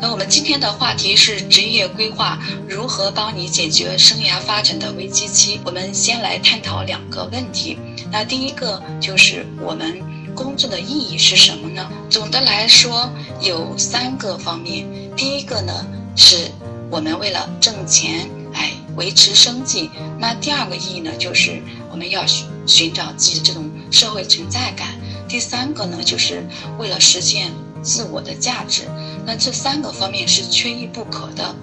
那我们今天的话题是职业规划如何帮你解决生涯发展的危机期。我们先来探讨两个问题。那第一个就是我们工作的意义是什么呢？总的来说有三个方面。第一个呢是我们为了挣钱，哎，维持生计。那第二个意义呢就是我们要寻寻找自己的这种社会存在感。第三个呢就是为了实现自我的价值。那这三个方面是缺一不可的。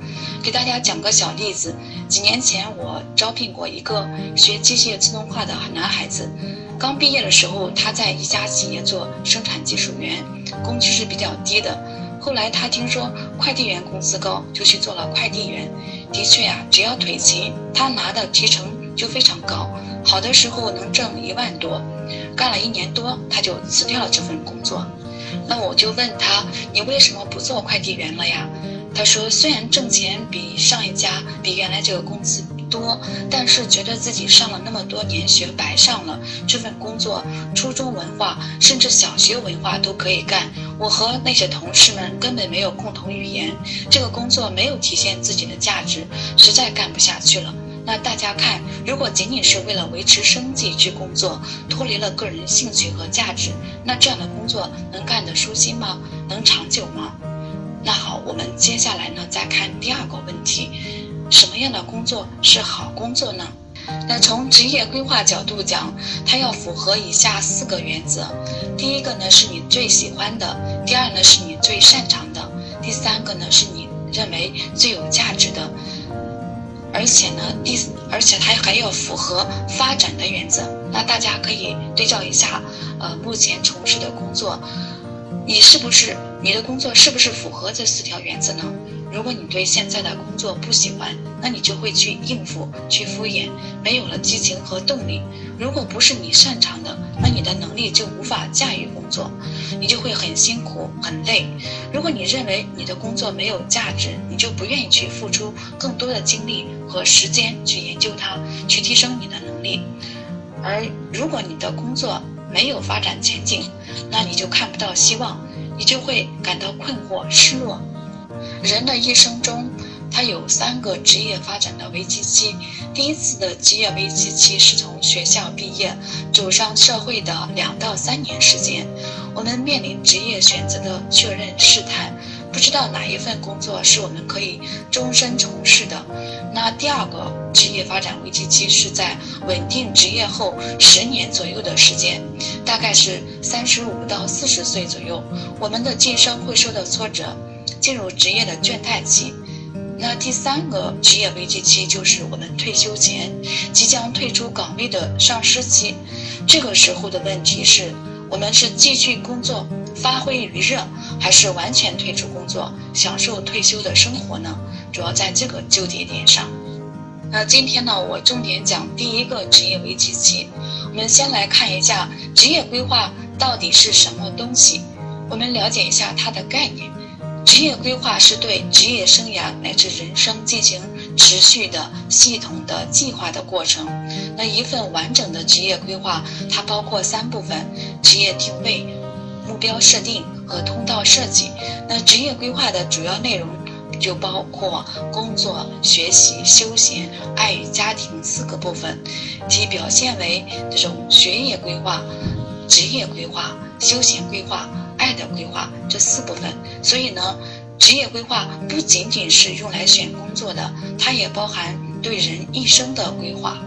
给大家讲个小例子，几年前我招聘过一个学机械自动化的男孩子，刚毕业的时候他在一家企业做生产技术员，工资是比较低的。后来他听说快递员工资高，就去做了快递员。的确呀，只要腿勤，他拿的提成就非常高，好的时候能挣一万多。干了一年多，他就辞掉了这份工作。那我就问他，你为什么不做快递员了呀？他说，虽然挣钱比上一家比原来这个工资多，但是觉得自己上了那么多年学白上了。这份工作，初中文化甚至小学文化都可以干。我和那些同事们根本没有共同语言，这个工作没有体现自己的价值，实在干不下去了。那大家看，如果仅仅是为了维持生计去工作，脱离了个人兴趣和价值，那这样的工作能干得舒心吗？能长久吗？那好，我们接下来呢，再看第二个问题：什么样的工作是好工作呢？那从职业规划角度讲，它要符合以下四个原则：第一个呢是你最喜欢的；第二呢是你最擅长的；第三个呢是你认为最有价值的。而且呢，第而且它还要符合发展的原则。那大家可以对照一下，呃，目前从事的工作，你是不是你的工作是不是符合这四条原则呢？如果你对现在的工作不喜欢，那你就会去应付、去敷衍，没有了激情和动力。如果不是你擅长的，那你的能力就无法驾驭工作，你就会很辛苦、很累。如果你认为你的工作没有价值，你就不愿意去付出更多的精力和时间去研究它，去提升你的能力。而如果你的工作没有发展前景，那你就看不到希望，你就会感到困惑、失落。人的一生中，他有三个职业发展的危机期。第一次的职业危机期是从学校毕业走上社会的两到三年时间，我们面临职业选择的确认试探，不知道哪一份工作是我们可以终身从事的。那第二个职业发展危机期是在稳定职业后十年左右的时间，大概是三十五到四十岁左右，我们的晋升会受到挫折。进入职业的倦怠期，那第三个职业危机期就是我们退休前即将退出岗位的丧失期。这个时候的问题是，我们是继续工作发挥余热，还是完全退出工作享受退休的生活呢？主要在这个纠结点上。那今天呢，我重点讲第一个职业危机期。我们先来看一下职业规划到底是什么东西，我们了解一下它的概念。职业规划是对职业生涯乃至人生进行持续的、系统的计划的过程。那一份完整的职业规划，它包括三部分：职业定位、目标设定和通道设计。那职业规划的主要内容就包括工作、学习、休闲、爱与家庭四个部分，其表现为这种学业规划、职业规划、休闲规划。爱的规划这四部分，所以呢，职业规划不仅仅是用来选工作的，它也包含对人一生的规划。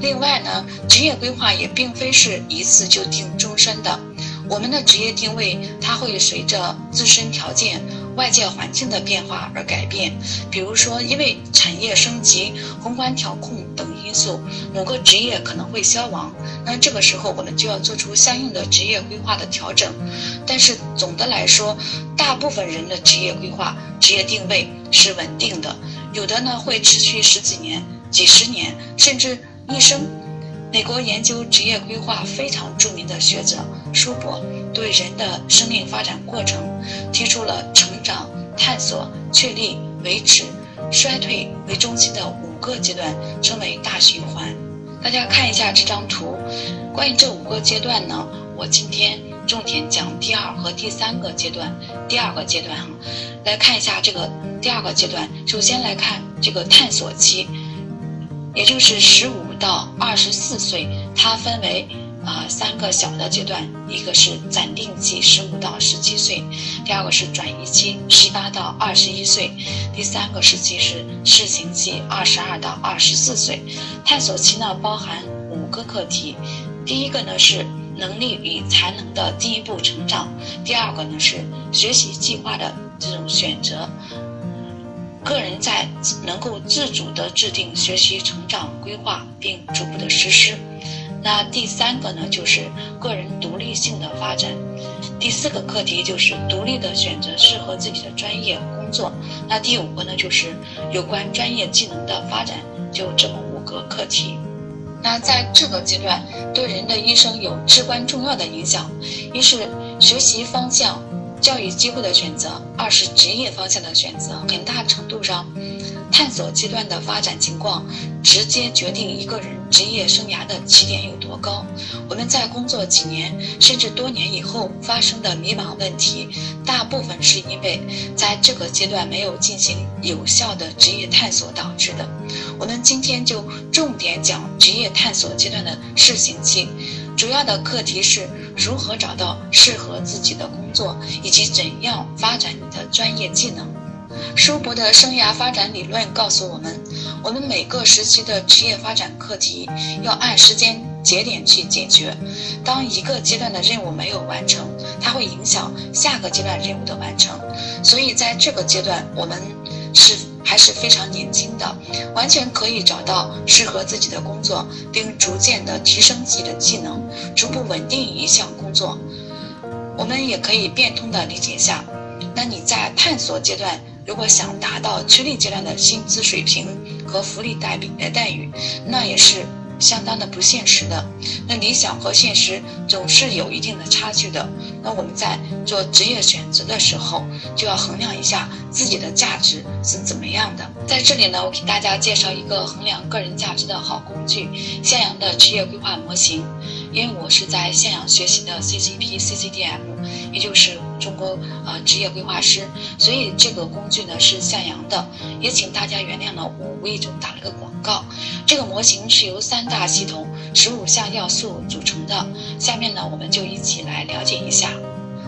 另外呢，职业规划也并非是一次就定终身的。我们的职业定位，它会随着自身条件、外界环境的变化而改变。比如说，因为产业升级、宏观调控等因素，某个职业可能会消亡。那这个时候，我们就要做出相应的职业规划的调整。但是总的来说，大部分人的职业规划、职业定位是稳定的，有的呢会持续十几年，几十年，甚至一生。美国研究职业规划非常著名的学者舒伯对人的生命发展过程提出了成长、探索、确立、维持、衰退为中心的五个阶段，称为大循环。大家看一下这张图，关于这五个阶段呢，我今天重点讲第二和第三个阶段。第二个阶段哈，来看一下这个第二个阶段。首先来看这个探索期，也就是十五。到二十四岁，它分为啊三个小的阶段，一个是暂定期，十五到十七岁；第二个是转移期，十八到二十一岁；第三个时期是试行期，二十二到二十四岁。探索期呢包含五个课题，第一个呢是能力与才能的进一步成长，第二个呢是学习计划的这种选择。个人在能够自主的制定学习成长规划，并逐步的实施。那第三个呢，就是个人独立性的发展。第四个课题就是独立的选择适合自己的专业工作。那第五个呢，就是有关专业技能的发展。就这么五个课题。那在这个阶段，对人的一生有至关重要的影响。一是学习方向。教育机会的选择，二是职业方向的选择，很大程度上，探索阶段的发展情况，直接决定一个人职业生涯的起点有多高。我们在工作几年甚至多年以后发生的迷茫问题，大部分是因为在这个阶段没有进行有效的职业探索导致的。我们今天就重点讲职业探索阶段的试行期。主要的课题是如何找到适合自己的工作，以及怎样发展你的专业技能。舒伯的生涯发展理论告诉我们，我们每个时期的职业发展课题要按时间节点去解决。当一个阶段的任务没有完成，它会影响下个阶段任务的完成。所以在这个阶段，我们是。还是非常年轻的，完全可以找到适合自己的工作，并逐渐的提升自己的技能，逐步稳定一项工作。我们也可以变通的理解下，那你在探索阶段，如果想达到确立阶段的薪资水平和福利待遇待遇，那也是。相当的不现实的，那理想和现实总是有一定的差距的。那我们在做职业选择的时候，就要衡量一下自己的价值是怎么样的。在这里呢，我给大家介绍一个衡量个人价值的好工具——向阳的职业规划模型。因为我是在向阳学习的 CCP、CCDM，也就是中国呃职业规划师，所以这个工具呢是向阳的。也请大家原谅了，我无意中打了个广告。这个模型是由三大系统、十五项要素组成的。下面呢，我们就一起来了解一下。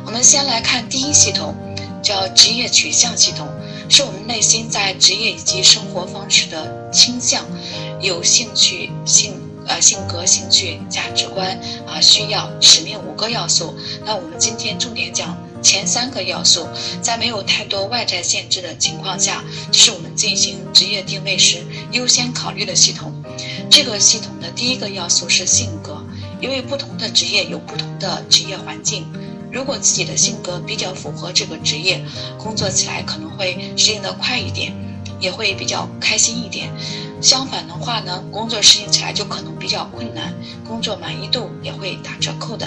我们先来看第一系统，叫职业取向系统，是我们内心在职业以及生活方式的倾向、有兴趣性。呃，性格、兴趣、价值观啊，需要、使命五个要素。那我们今天重点讲前三个要素，在没有太多外在限制的情况下，是我们进行职业定位时优先考虑的系统。这个系统的第一个要素是性格，因为不同的职业有不同的职业环境。如果自己的性格比较符合这个职业，工作起来可能会适应的快一点，也会比较开心一点。相反的话呢，工作适应起来就可能比较困难，工作满意度也会打折扣的。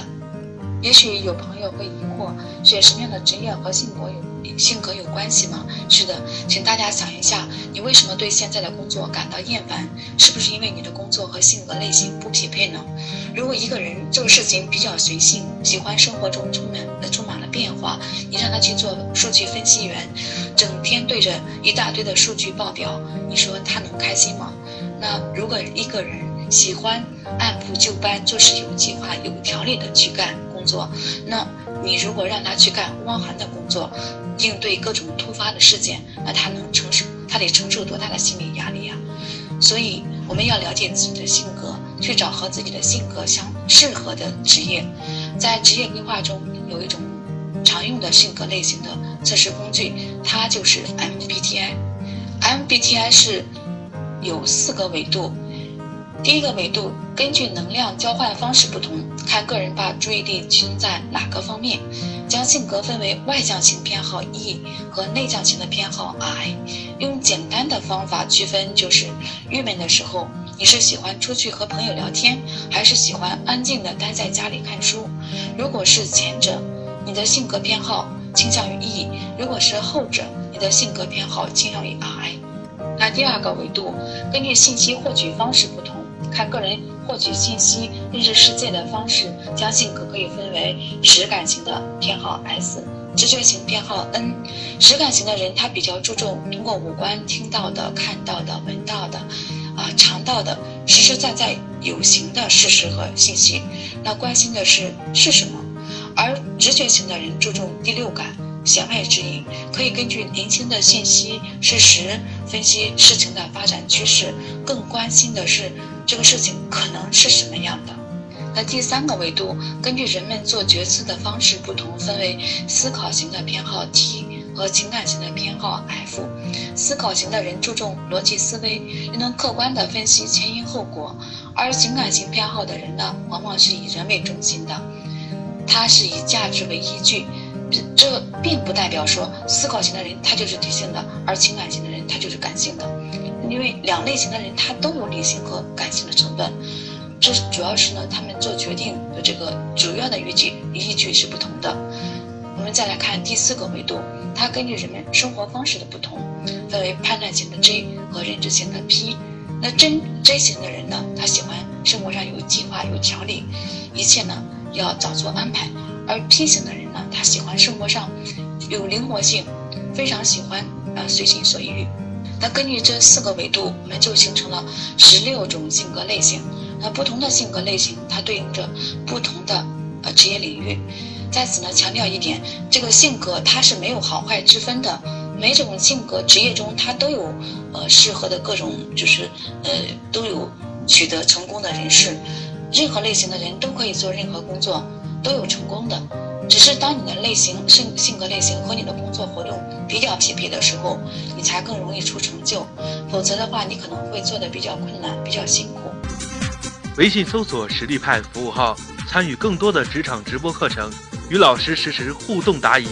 也许有朋友会疑惑，选什么样的职业和性格有性格有关系吗？是的，请大家想一下，你为什么对现在的工作感到厌烦？是不是因为你的工作和性格类型不匹配呢？如果一个人做事情比较随性，喜欢生活中充满充满了变化，你让他去做数据分析员，整天对着一大堆的数据报表，你说他能开心吗？那如果一个人喜欢按部就班、做事有计划、有条理的去干工作，那你如果让他去干汪涵的工作，应对各种突发的事件，那他能承受？他得承受多大的心理压力呀？所以我们要了解自己的性格。去找和自己的性格相适合的职业，在职业规划中有一种常用的性格类型的测试工具，它就是 MBTI。MBTI 是有四个维度，第一个维度根据能量交换方式不同，看个人把注意力集中在哪个方面。将性格分为外向型偏好 E 和内向型的偏好 I。用简单的方法区分，就是郁闷的时候，你是喜欢出去和朋友聊天，还是喜欢安静的待在家里看书？如果是前者，你的性格偏好倾向于 E；如果是后者，你的性格偏好倾向于 I。那第二个维度，根据信息获取方式不同，看个人获取信息、认识世界的方式，将性格可以分为实感型的偏好 S，直觉型偏好 N。实感型的人，他比较注重通过五官听到的、看到的、闻到的，啊，尝到的，实实在在有形的事实和信息。那关心的是是什么？而直觉型的人注重第六感。弦外之音，可以根据零星的信息、事实分析事情的发展趋势，更关心的是这个事情可能是什么样的。那第三个维度，根据人们做决策的方式不同，分为思考型的偏好 T 和情感型的偏好 F。思考型的人注重逻辑思维，又能客观地分析前因后果；而情感型偏好的人呢，往往是以人为中心的，他是以价值为依据。这并不代表说思考型的人他就是理性的，而情感型的人他就是感性的，因为两类型的人他都有理性和感性的成分，这主要是呢他们做决定的这个主要的依据依据是不同的。我们再来看第四个维度，它根据人们生活方式的不同，分为判断型的 J 和认知型的 P。那真 J 型的人呢，他喜欢生活上有计划有条理，一切呢要早做安排。而 P 型的人呢，他喜欢生活上有灵活性，非常喜欢啊随心所欲。那根据这四个维度，我们就形成了十六种性格类型。那不同的性格类型，它对应着不同的呃职业领域。在此呢，强调一点，这个性格它是没有好坏之分的，每种性格职业中它都有呃适合的各种，就是呃都有取得成功的人士。任何类型的人都可以做任何工作。都有成功的，只是当你的类型性性格类型和你的工作活动比较匹配的时候，你才更容易出成就。否则的话，你可能会做的比较困难，比较辛苦。微信搜索“实力派”服务号，参与更多的职场直播课程，与老师实时互动答疑。